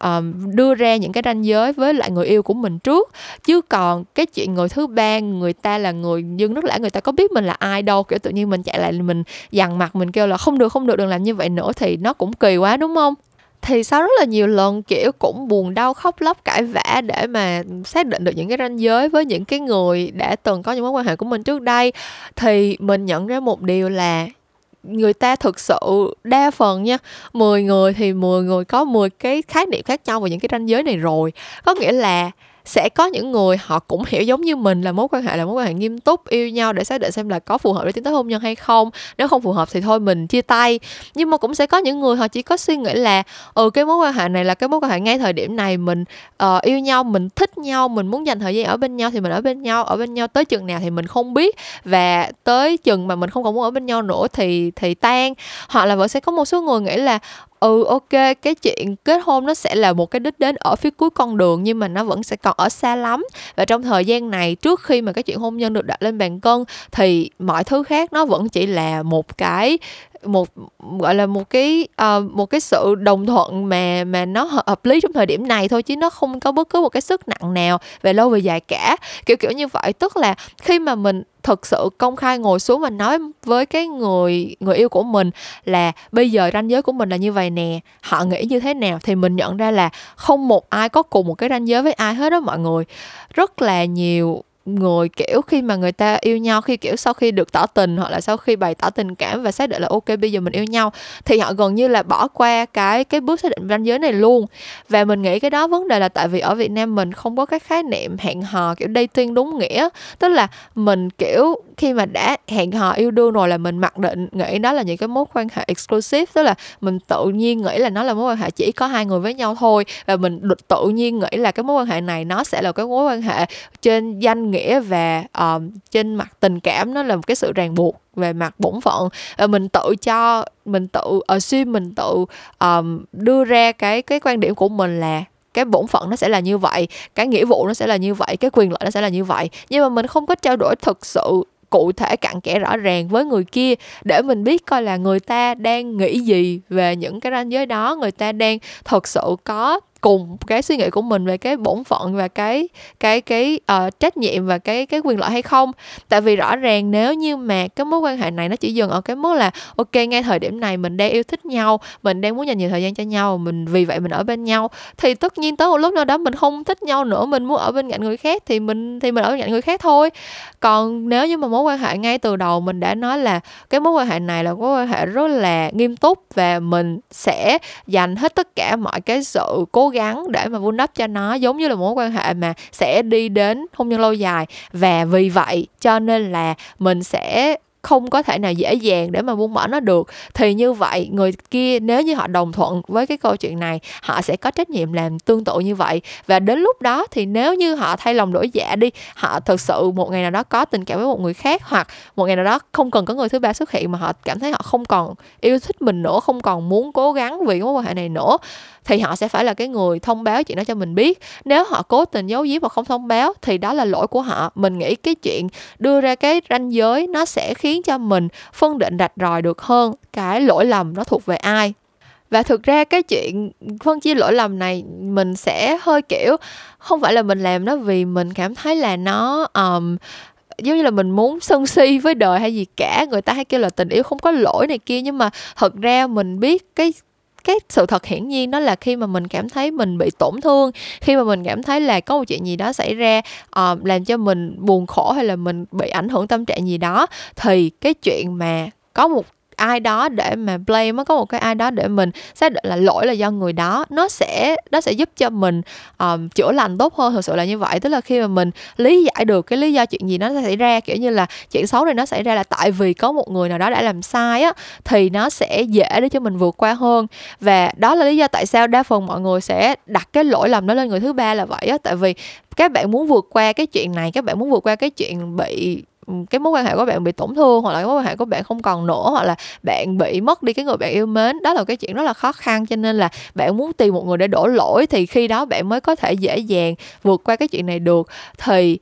Speaker 1: um, đưa ra những cái ranh giới với lại người yêu của mình trước. Chứ còn cái chuyện người thứ ba người ta là người dân nước lã người ta có biết mình là ai đâu kiểu tự nhiên mình chạy lại mình dằn mặt mình kêu là không được không được đừng làm như vậy nữa thì nó cũng kỳ quá đúng không? Thì sau rất là nhiều lần, kiểu, cũng buồn, đau, khóc, lóc, cãi vã để mà xác định được những cái ranh giới với những cái người đã từng có những mối quan hệ của mình trước đây, thì mình nhận ra một điều là người ta thực sự đa phần nha 10 người thì 10 người có 10 cái khái niệm khác nhau về những cái ranh giới này rồi. Có nghĩa là sẽ có những người họ cũng hiểu giống như mình là mối quan hệ là mối quan hệ nghiêm túc yêu nhau để xác định xem là có phù hợp để tiến tới hôn nhân hay không. Nếu không phù hợp thì thôi mình chia tay. Nhưng mà cũng sẽ có những người họ chỉ có suy nghĩ là ừ cái mối quan hệ này là cái mối quan hệ ngay thời điểm này mình uh, yêu nhau mình thích nhau mình muốn dành thời gian ở bên nhau thì mình ở bên nhau ở bên nhau tới chừng nào thì mình không biết. Và tới chừng mà mình không còn muốn ở bên nhau nữa thì thì tan. Hoặc là vẫn sẽ có một số người nghĩ là ừ ok, cái chuyện kết hôn nó sẽ là một cái đích đến ở phía cuối con đường, nhưng mà nó vẫn sẽ còn ở xa lắm. Và trong thời gian này, trước khi mà cái chuyện hôn nhân được đặt lên bàn cân, thì mọi thứ khác nó vẫn chỉ là một cái một gọi là một cái uh, một cái sự đồng thuận mà mà nó hợp lý trong thời điểm này thôi chứ nó không có bất cứ một cái sức nặng nào về lâu về dài cả. Kiểu kiểu như vậy tức là khi mà mình thực sự công khai ngồi xuống và nói với cái người người yêu của mình là bây giờ ranh giới của mình là như vậy nè họ nghĩ như thế nào thì mình nhận ra là không một ai có cùng một cái ranh giới với ai hết đó mọi người. Rất là nhiều người kiểu, khi mà người ta yêu nhau, khi, kiểu, sau khi được tỏ tình hoặc là sau khi bày tỏ tình cảm và xác định là, ok, bây giờ mình yêu nhau, thì họ gần như là bỏ qua cái cái bước xác định ranh giới này luôn. Và mình nghĩ cái đó vấn đề là tại vì ở Việt Nam mình không có cái khái niệm hẹn hò, kiểu, dating đúng nghĩa. Tức là mình, kiểu, khi mà đã hẹn hò yêu đương rồi là mình mặc định nghĩ đó là những cái mối quan hệ exclusive. Tức là mình tự nhiên nghĩ là nó là mối quan hệ chỉ có hai người với nhau thôi và mình tự nhiên nghĩ là cái mối quan hệ này nó sẽ là cái mối quan hệ trên danh nghĩa và um, ờ, trên mặt tình cảm nó là một cái sự ràng buộc về mặt bổn phận. Và mình tự cho mình tự ờ, assume mình tự um, đưa ra cái cái quan điểm của mình là cái bổn phận nó sẽ là như vậy cái nghĩa vụ nó sẽ là như vậy cái quyền lợi nó sẽ là như vậy. Nhưng mà mình không có trao đổi thực sự cụ thể cặn kẽ rõ ràng với người kia để mình biết coi là người ta đang nghĩ gì về những cái ranh giới đó người ta đang thật sự có cùng cái suy nghĩ của mình về cái bổn phận và cái cái cái uh, trách nhiệm và cái cái quyền lợi hay không. Tại vì rõ ràng nếu như mà cái mối quan hệ này nó chỉ dừng ở cái mức là ok ngay thời điểm này mình đang yêu thích nhau mình đang muốn dành nhiều thời gian cho nhau mình vì vậy mình ở bên nhau thì tất nhiên tới một lúc nào đó mình không thích nhau nữa mình muốn ở bên cạnh người khác thì mình thì mình ở bên cạnh người khác thôi. Còn nếu như mà mối quan hệ ngay từ đầu mình đã nói là cái mối quan hệ này là mối quan hệ rất là nghiêm túc và mình sẽ dành hết tất cả mọi cái sự cố gắng để mà vun đắp cho nó giống như là mối quan hệ mà sẽ đi đến hôn nhân lâu dài. Và vì vậy cho nên là mình sẽ không có thể nào dễ dàng để mà buông bỏ nó được. Thì như vậy, người kia nếu như họ đồng thuận với cái câu chuyện này, họ sẽ có trách nhiệm làm tương tự như vậy. Và đến lúc đó thì nếu như họ thay lòng đổi dạ đi, họ thực sự một ngày nào đó có tình cảm với một người khác, hoặc một ngày nào đó không cần có người thứ ba xuất hiện mà họ cảm thấy họ không còn yêu thích mình nữa, không còn muốn cố gắng vì mối quan hệ này nữa thì họ sẽ phải là cái người thông báo chuyện đó cho mình biết. Nếu họ cố tình giấu giếm và không thông báo thì đó là lỗi của họ. Mình nghĩ cái chuyện đưa ra cái ranh giới nó sẽ khiến cho mình phân định rạch ròi được hơn cái lỗi lầm nó thuộc về ai. Và thực ra cái chuyện phân chia lỗi lầm này mình sẽ hơi kiểu không phải là mình làm nó vì mình cảm thấy là nó um, giống như là mình muốn sân si với đời hay gì cả người ta hay kêu là tình yêu không có lỗi này kia. Nhưng mà thật ra mình biết cái cái sự thật hiển nhiên đó là khi mà mình cảm thấy mình bị tổn thương khi mà mình cảm thấy là có một chuyện gì đó xảy ra uh, làm cho mình buồn khổ hay là mình bị ảnh hưởng tâm trạng gì đó thì cái chuyện mà có một ai đó để mà blame có một cái ai đó để mình xác định là lỗi là do người đó nó sẽ nó sẽ giúp cho mình um, chữa lành tốt hơn thực sự là như vậy. Tức là khi mà mình lý giải được cái lý do chuyện gì nó xảy ra kiểu như là chuyện xấu này nó xảy ra là tại vì có một người nào đó đã làm sai á thì nó sẽ dễ để cho mình vượt qua hơn. Và đó là lý do tại sao đa phần mọi người sẽ đặt cái lỗi lầm đó lên người thứ ba là vậy á. Tại vì các bạn muốn vượt qua cái chuyện này các bạn muốn vượt qua cái chuyện bị cái mối quan hệ của bạn bị tổn thương hoặc là mối quan hệ của bạn không còn nữa hoặc là bạn bị mất đi cái người bạn yêu mến, đó là cái chuyện rất là khó khăn. Cho nên là bạn muốn tìm một người để đổ lỗi thì khi đó bạn mới có thể dễ dàng vượt qua cái chuyện này được. Thì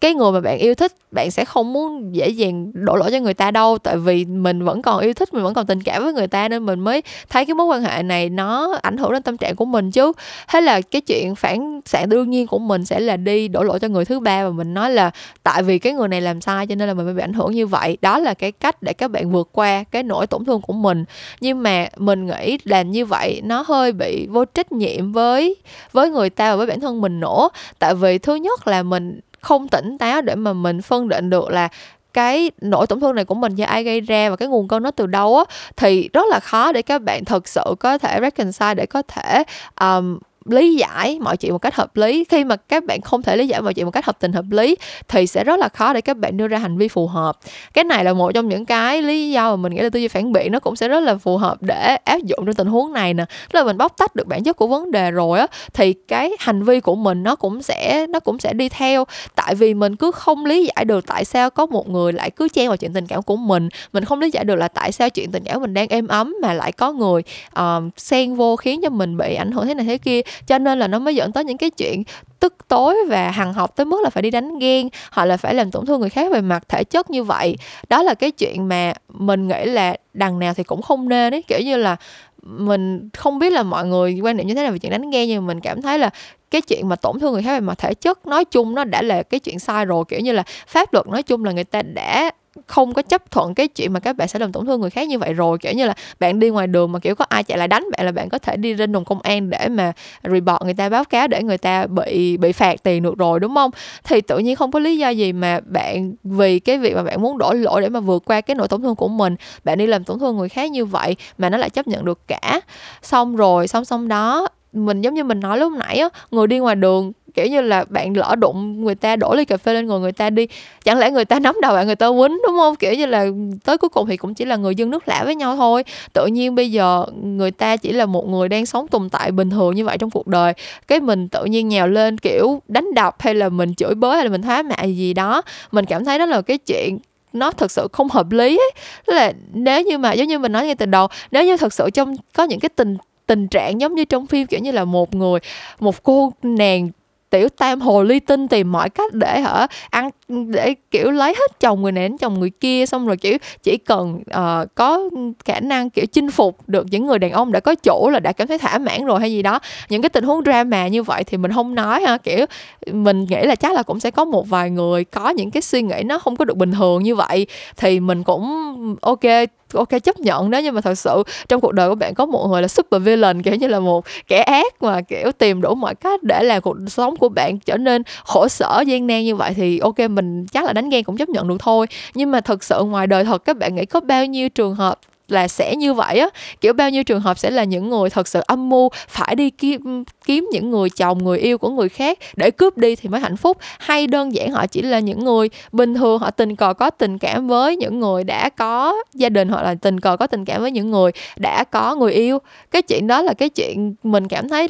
Speaker 1: cái người mà bạn yêu thích, bạn sẽ không muốn dễ dàng đổ lỗi cho người ta đâu, tại vì mình vẫn còn yêu thích, mình vẫn còn tình cảm với người ta nên mình mới thấy cái mối quan hệ này nó ảnh hưởng đến tâm trạng của mình chứ. Thế là cái chuyện phản xạ đương nhiên của mình sẽ là đi đổ lỗi cho người thứ ba và mình nói là tại vì cái người này làm sai cho nên là mình mới bị ảnh hưởng như vậy. Đó là cái cách để các bạn vượt qua cái nỗi tổn thương của mình. Nhưng mà mình nghĩ làm như vậy nó hơi bị vô trách nhiệm với với người ta và với bản thân mình nữa. Tại vì thứ nhất là mình không tỉnh táo để mà mình phân định được là cái nỗi tổn thương này của mình do ai gây ra và cái nguồn cơn nó từ đâu á thì rất là khó để các bạn thực sự có thể reconcile để có thể um, lý giải mọi chuyện một cách hợp lý. Khi mà các bạn không thể lý giải mọi chuyện một cách hợp tình hợp lý thì sẽ rất là khó để các bạn đưa ra hành vi phù hợp. Cái này là một trong những cái lý do mà mình nghĩ là tư duy phản biện nó cũng sẽ rất là phù hợp để áp dụng trong tình huống này nè. Tức là mình bóc tách được bản chất của vấn đề rồi á thì cái hành vi của mình nó cũng sẽ nó cũng sẽ đi theo. Tại vì mình cứ không lý giải được tại sao có một người lại cứ chen vào chuyện tình cảm của mình. Mình không lý giải được là tại sao chuyện tình cảm mình đang êm ấm mà lại có người um, xen vô khiến cho mình bị ảnh hưởng thế này thế kia cho nên là nó mới dẫn tới những cái chuyện tức tối và hằng học tới mức là phải đi đánh ghen, hoặc là phải làm tổn thương người khác về mặt thể chất như vậy. Đó là cái chuyện mà mình nghĩ là đằng nào thì cũng không nên ấy. Kiểu như là mình không biết là mọi người quan niệm như thế nào về chuyện đánh ghen, nhưng mà mình cảm thấy là cái chuyện mà tổn thương người khác về mặt thể chất, nói chung nó đã là cái chuyện sai rồi. Kiểu như là pháp luật nói chung là người ta đã không có chấp thuận cái chuyện mà các bạn sẽ làm tổn thương người khác như vậy rồi. Kiểu như là bạn đi ngoài đường mà kiểu có ai chạy lại đánh bạn là bạn có thể đi lên đồn công an để mà report người ta, báo cáo để người ta bị bị phạt tiền được rồi, đúng không? Thì tự nhiên không có lý do gì mà bạn, vì cái việc mà bạn muốn đổ lỗi để mà vượt qua cái nỗi tổn thương của mình, bạn đi làm tổn thương người khác như vậy mà nó lại chấp nhận được cả. Xong rồi song song đó, mình giống như mình nói lúc nãy á, người đi ngoài đường kiểu như là bạn lỡ đụng người ta, đổ ly cà phê lên người người ta đi. Chẳng lẽ người ta nắm đầu bạn, người ta quýnh, đúng không? Kiểu như là tới cuối cùng thì cũng chỉ là người dân nước lạ với nhau thôi. Tự nhiên bây giờ người ta chỉ là một người đang sống tồn tại bình thường như vậy trong cuộc đời. Cái mình tự nhiên nhào lên, kiểu, đánh đập hay là mình chửi bới hay là mình thoá mạ gì đó, mình cảm thấy đó là cái chuyện nó thật sự không hợp lý ấy. Tức là nếu như mà, giống như mình nói ngay từ đầu, nếu như thật sự trong, có những cái tình tình trạng giống như trong phim, kiểu như là một người, một cô nàng tiểu tam hồ ly tinh tìm mọi cách để hả ăn để kiểu lấy hết chồng người này đến chồng người kia xong rồi kiểu chỉ cần uh, có khả năng kiểu chinh phục được những người đàn ông đã có chỗ là đã cảm thấy thỏa mãn rồi hay gì đó. Những cái tình huống drama như vậy thì mình không nói ha kiểu mình nghĩ là chắc là cũng sẽ có một vài người có những cái suy nghĩ nó không có được bình thường như vậy thì mình cũng ok ok, chấp nhận đó, nhưng mà thật sự trong cuộc đời của bạn có một người là super villain, kiểu như là một kẻ ác mà, kiểu, tìm đủ mọi cách để làm cuộc sống của bạn trở nên khổ sở, gian nan như vậy thì ok, mình chắc là đánh ghen cũng chấp nhận được thôi. Nhưng mà thật sự ngoài đời thật, các bạn nghĩ có bao nhiêu trường hợp là sẽ như vậy á. Kiểu bao nhiêu trường hợp sẽ là những người thật sự âm mưu, phải đi kiếm kiếm những người chồng, người yêu của người khác để cướp đi thì mới hạnh phúc. Hay đơn giản họ chỉ là những người bình thường, họ tình cờ có tình cảm với những người đã có gia đình, hoặc là tình cờ có tình cảm với những người đã có người yêu. Cái chuyện đó là cái chuyện mình cảm thấy,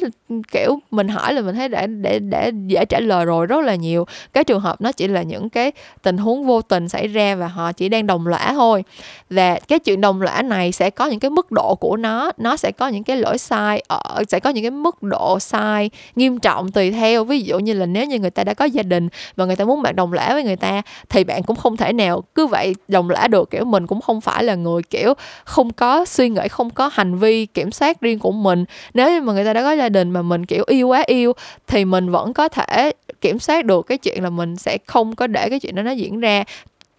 Speaker 1: kiểu, mình hỏi là mình thấy để để để dễ trả lời rồi rất là nhiều. Cái trường hợp nó chỉ là những cái tình huống vô tình xảy ra và họ chỉ đang đồng lõa thôi. Và cái chuyện đồng lõa này sẽ có những cái mức độ của nó. Nó sẽ có những cái lỗi sai ở sẽ có những cái mức độ sai nghiêm trọng tùy theo. Ví dụ như là nếu như người ta đã có gia đình và người ta muốn bạn đồng lõa với người ta thì bạn cũng không thể nào cứ vậy đồng lõa được. Kiểu, mình cũng không phải là người, kiểu, không có suy nghĩ, không có hành vi kiểm soát riêng của mình. Nếu như mà người ta đã có gia đình mà mình, kiểu, yêu quá yêu thì mình vẫn có thể kiểm soát được cái chuyện là mình sẽ không có để cái chuyện đó nó diễn ra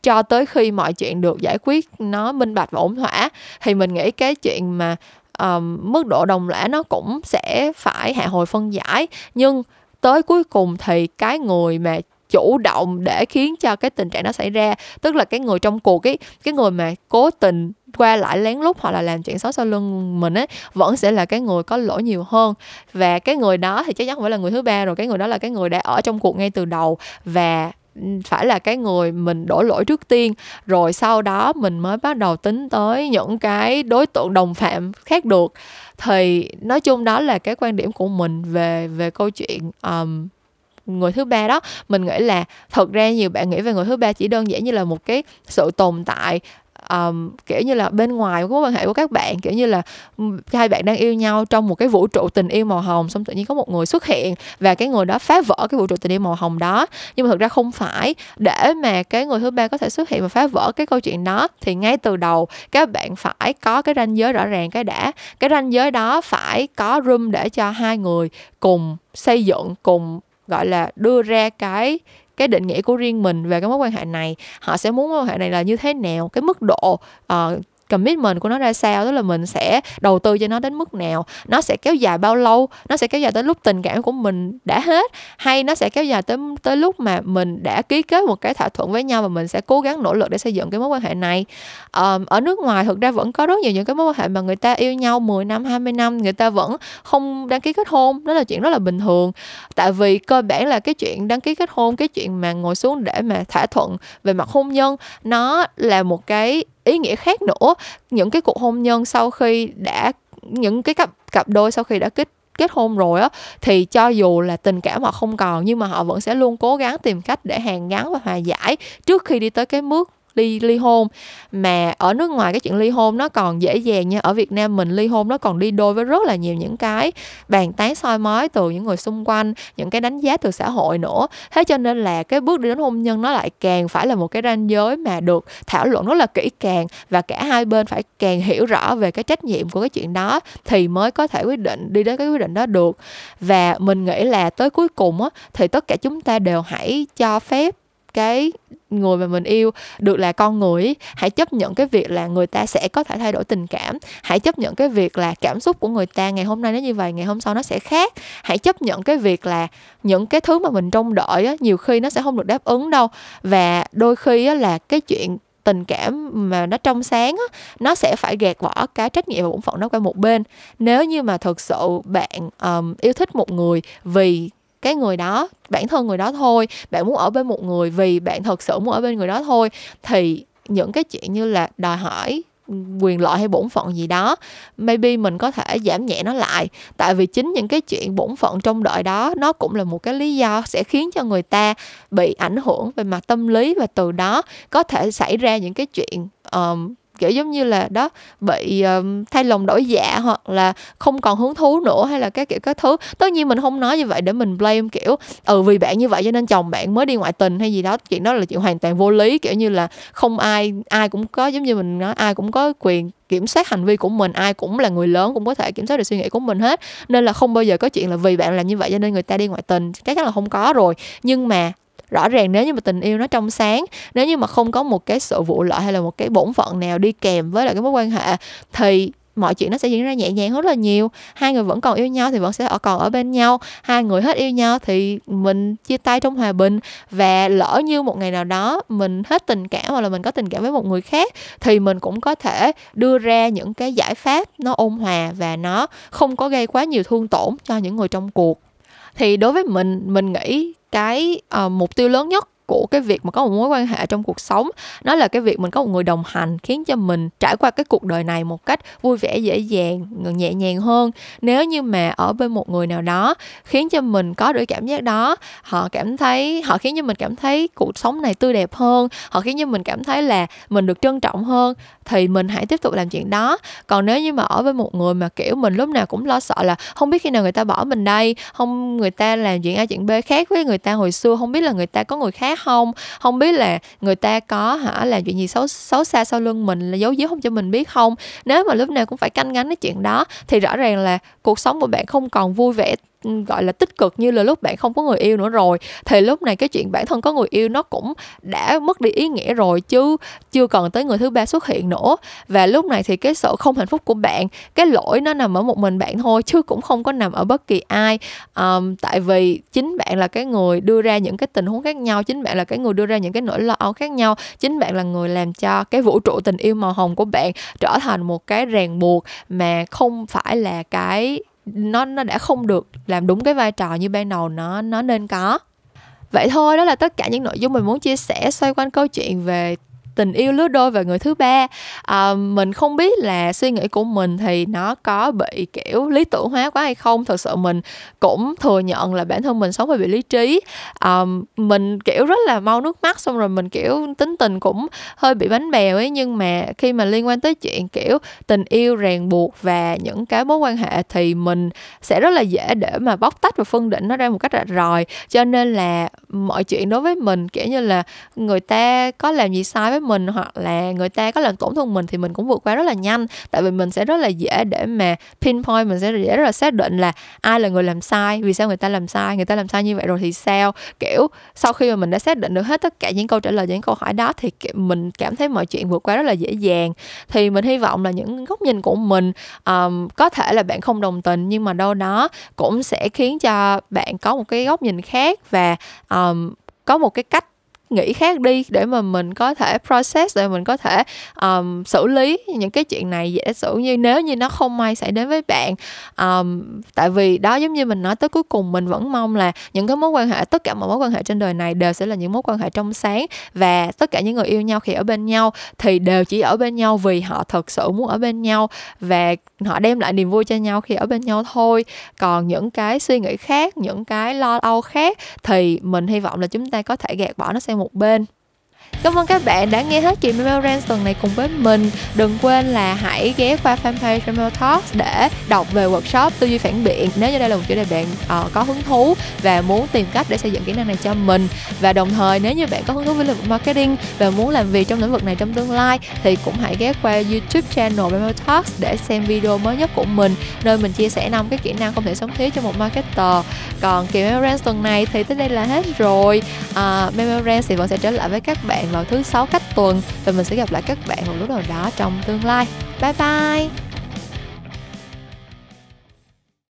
Speaker 1: cho tới khi mọi chuyện được giải quyết nó minh bạch và ổn thỏa thì mình nghĩ cái chuyện mà um, mức độ đồng lõa nó cũng sẽ phải hạ hồi phân giải. Nhưng tới cuối cùng thì cái người mà chủ động để khiến cho cái tình trạng nó xảy ra tức là cái người trong cuộc cái cái người mà cố tình qua lại lén lút hoặc là làm chuyện xấu sau lưng mình ấy vẫn sẽ là cái người có lỗi nhiều hơn. Và cái người đó thì chắc chắn phải là người thứ ba rồi cái người đó là cái người đã ở trong cuộc ngay từ đầu. Và phải là cái người mình đổ lỗi trước tiên rồi sau đó mình mới bắt đầu tính tới những cái đối tượng đồng phạm khác được. Thì nói chung đó là cái quan điểm của mình về về câu chuyện um, người thứ ba đó. Mình nghĩ là thật ra nhiều bạn nghĩ về người thứ ba chỉ đơn giản như là một cái sự tồn tại um, kiểu như là bên ngoài của mối quan hệ của các bạn kiểu như là hai bạn đang yêu nhau trong một cái vũ trụ tình yêu màu hồng xong tự nhiên có một người xuất hiện và cái người đó phá vỡ cái vũ trụ tình yêu màu hồng đó. Nhưng mà thực ra không phải để mà cái người thứ ba có thể xuất hiện và phá vỡ cái câu chuyện đó thì ngay từ đầu các bạn phải có cái ranh giới rõ ràng cái đã. Cái ranh giới đó phải có room để cho hai người cùng xây dựng cùng gọi là đưa ra cái cái định nghĩa của riêng mình về cái mối quan hệ này họ sẽ muốn mối quan hệ này là như thế nào cái mức độ uh, commitment của nó ra sao tức là mình sẽ đầu tư cho nó đến mức nào. Nó sẽ kéo dài bao lâu nó sẽ kéo dài tới lúc tình cảm của mình đã hết hay nó sẽ kéo dài tới tới lúc mà mình đã ký kết một cái thỏa thuận với nhau và mình sẽ cố gắng nỗ lực để xây dựng cái mối quan hệ này. Um, ở nước ngoài thực ra vẫn có rất nhiều những cái mối quan hệ mà người ta yêu nhau 10 năm 20 năm người ta vẫn không đăng ký kết hôn đó là chuyện rất là bình thường. Tại vì cơ bản là cái chuyện đăng ký kết hôn cái chuyện mà ngồi xuống để mà thỏa thuận về mặt hôn nhân nó là một cái ý nghĩa khác nữa. Những cái cuộc hôn nhân sau khi đã, những cái cặp cặp đôi sau khi đã kết kết hôn rồi á, thì cho dù là tình cảm họ không còn, nhưng mà họ vẫn sẽ luôn cố gắng tìm cách để hàn gắn và hòa giải trước khi đi tới cái mức đi ly hôn. Mà ở nước ngoài cái chuyện ly hôn nó còn dễ dàng nha. Ở Việt Nam mình ly hôn nó còn đi đôi với rất là nhiều những cái bàn tán soi mói từ những người xung quanh, những cái đánh giá từ xã hội nữa. Thế cho nên là cái bước đi đến hôn nhân nó lại càng phải là một cái ranh giới mà được thảo luận rất là kỹ càng và cả hai bên phải càng hiểu rõ về cái trách nhiệm của cái chuyện đó thì mới có thể quyết định đi đến cái quyết định đó được. Và mình nghĩ là tới cuối cùng á, thì tất cả chúng ta đều hãy cho phép cái người mà mình yêu được là con người hãy chấp nhận cái việc là người ta sẽ có thể thay đổi tình cảm. Hãy chấp nhận cái việc là cảm xúc của người ta ngày hôm nay nó như vậy ngày hôm sau nó sẽ khác. Hãy chấp nhận cái việc là những cái thứ mà mình trông đợi á, nhiều khi nó sẽ không được đáp ứng đâu. Và đôi khi á, là cái chuyện tình cảm mà nó trong sáng á, nó sẽ phải gạt bỏ cái trách nhiệm và bổn phận đó qua một bên. Nếu như mà thực sự bạn um, yêu thích một người vì cái người đó bản thân người đó thôi bạn muốn ở bên một người vì bạn thật sự muốn ở bên người đó thôi thì những cái chuyện như là đòi hỏi quyền lợi hay bổn phận gì đó maybe mình có thể giảm nhẹ nó lại. Tại vì chính những cái chuyện bổn phận trong đợi đó nó cũng là một cái lý do sẽ khiến cho người ta bị ảnh hưởng về mặt tâm lý và từ đó có thể xảy ra những cái chuyện um, kiểu giống như là đó bị um, thay lòng đổi dạ hoặc là không còn hứng thú nữa hay là các kiểu các thứ. Tất nhiên mình không nói như vậy để mình blame kiểu ừ vì bạn như vậy cho nên chồng bạn mới đi ngoại tình hay gì đó. Chuyện đó là chuyện hoàn toàn vô lý kiểu như là không ai ai cũng có giống như mình nói ai cũng có quyền kiểm soát hành vi của mình ai cũng là người lớn cũng có thể kiểm soát được suy nghĩ của mình hết. Nên là không bao giờ có chuyện là vì bạn làm như vậy cho nên người ta đi ngoại tình chắc chắn là không có rồi. Nhưng mà rõ ràng nếu như mà tình yêu nó trong sáng, nếu như mà không có một cái sự vụ lợi hay là một cái bổn phận nào đi kèm với lại cái mối quan hệ, thì mọi chuyện nó sẽ diễn ra nhẹ nhàng rất là nhiều. Hai người vẫn còn yêu nhau thì vẫn sẽ ở, còn ở bên nhau. Hai người hết yêu nhau thì mình chia tay trong hòa bình và lỡ như một ngày nào đó mình hết tình cảm hoặc là mình có tình cảm với một người khác thì mình cũng có thể đưa ra những cái giải pháp nó ôn hòa và nó không có gây quá nhiều thương tổn cho những người trong cuộc. Thì đối với mình mình nghĩ cái uh, mục tiêu lớn nhất của cái việc mà có một mối quan hệ trong cuộc sống. Nó là cái việc mình có một người đồng hành khiến cho mình trải qua cái cuộc đời này một cách vui vẻ, dễ dàng nhẹ nhàng hơn. Nếu như mà ở bên một người nào đó khiến cho mình có được cảm giác đó, họ cảm thấy, họ khiến cho mình cảm thấy cuộc sống này tươi đẹp hơn, họ khiến cho mình cảm thấy là mình được trân trọng hơn, thì mình hãy tiếp tục làm chuyện đó. Còn nếu như mà ở với một người mà, kiểu, mình lúc nào cũng lo sợ là không biết khi nào người ta bỏ mình đây, không người ta làm chuyện a, chuyện b khác với người ta hồi xưa, không biết là người ta có người khác không? Không biết là người ta có hả? Làm chuyện gì xấu xấu xa sau lưng mình, là giấu giếm không cho mình biết không? Nếu mà lúc nào cũng phải canh gánh cái chuyện đó, thì rõ ràng là cuộc sống của bạn không còn vui vẻ gọi là tích cực như là lúc bạn không có người yêu nữa rồi thì lúc này cái chuyện bản thân có người yêu nó cũng đã mất đi ý nghĩa rồi chứ chưa cần tới người thứ ba xuất hiện nữa. Và lúc này thì cái sự không hạnh phúc của bạn cái lỗi nó nằm ở một mình bạn thôi chứ cũng không có nằm ở bất kỳ ai. Um, tại vì chính bạn là cái người đưa ra những cái tình huống khác nhau chính bạn là cái người đưa ra những cái nỗi lo âu khác nhau chính bạn là người làm cho cái vũ trụ tình yêu màu hồng của bạn trở thành một cái ràng buộc mà không phải là cái nó nó đã không được làm đúng cái vai trò như ban đầu nó nó nên có. Vậy thôi, đó là tất cả những nội dung mình muốn chia sẻ xoay quanh câu chuyện về tình yêu lứa đôi và người thứ ba. À, mình không biết là suy nghĩ của mình thì nó có bị kiểu lý tưởng hóa quá hay không. Thật sự mình cũng thừa nhận là bản thân mình sống hơi bị lý trí. À, mình kiểu rất là mau nước mắt xong rồi mình kiểu tính tình cũng hơi bị bánh bèo ấy. Nhưng mà khi mà liên quan tới chuyện kiểu tình yêu ràng buộc và những cái mối quan hệ thì mình sẽ rất là dễ để mà bóc tách và phân định nó ra một cách rạch ròi. Cho nên là mọi chuyện đối với mình kiểu như là người ta có làm gì sai với mình hoặc là người ta có làm tổn thương mình thì mình cũng vượt qua rất là nhanh. Tại vì mình sẽ rất là dễ để mà pinpoint mình sẽ dễ rất là xác định là ai là người làm sai vì sao người ta làm sai người ta làm sai như vậy rồi thì sao? Kiểu sau khi mà mình đã xác định được hết tất cả những câu trả lời những câu hỏi đó thì mình cảm thấy mọi chuyện vượt qua rất là dễ dàng. Thì mình hy vọng là những góc nhìn của mình um, có thể là bạn không đồng tình nhưng mà đâu đó cũng sẽ khiến cho bạn có một cái góc nhìn khác và um, có một cái cách nghĩ khác đi để mà mình có thể process để mình có thể um, xử lý những cái chuyện này. Dễ xử như nếu như nó không may xảy đến với bạn um, tại vì đó giống như mình nói tới cuối cùng mình vẫn mong là những cái mối quan hệ tất cả mọi mối quan hệ trên đời này đều sẽ là những mối quan hệ trong sáng và tất cả những người yêu nhau khi ở bên nhau thì đều chỉ ở bên nhau vì họ thật sự muốn ở bên nhau và họ đem lại niềm vui cho nhau khi ở bên nhau thôi. Còn những cái suy nghĩ khác những cái lo âu khác thì mình hy vọng là chúng ta có thể gạt bỏ nó sang một bên. Cảm ơn các bạn đã nghe hết chuyện Memo Rants tuần này cùng với mình. Đừng quên là hãy ghé qua fanpage Memo Talks để đọc về workshop tư duy phản biện nếu như đây là một chủ đề bạn uh, có hứng thú và muốn tìm cách để xây dựng kỹ năng này cho mình. Và đồng thời nếu như bạn có hứng thú với lĩnh vực marketing và muốn làm việc trong lĩnh vực này trong tương lai thì cũng hãy ghé qua YouTube channel Memo Talks để xem video mới nhất của mình nơi mình chia sẻ năm cái kỹ năng không thể sống thiếu cho một marketer. Còn kỳ Memo Rants tuần này thì tới đây là hết rồi. Uh, Memo Rants thì vẫn sẽ trở lại với các bạn bạn vào thứ sáu cách tuần, và mình sẽ gặp lại các bạn một lúc nào đó trong tương lai. Bye bye!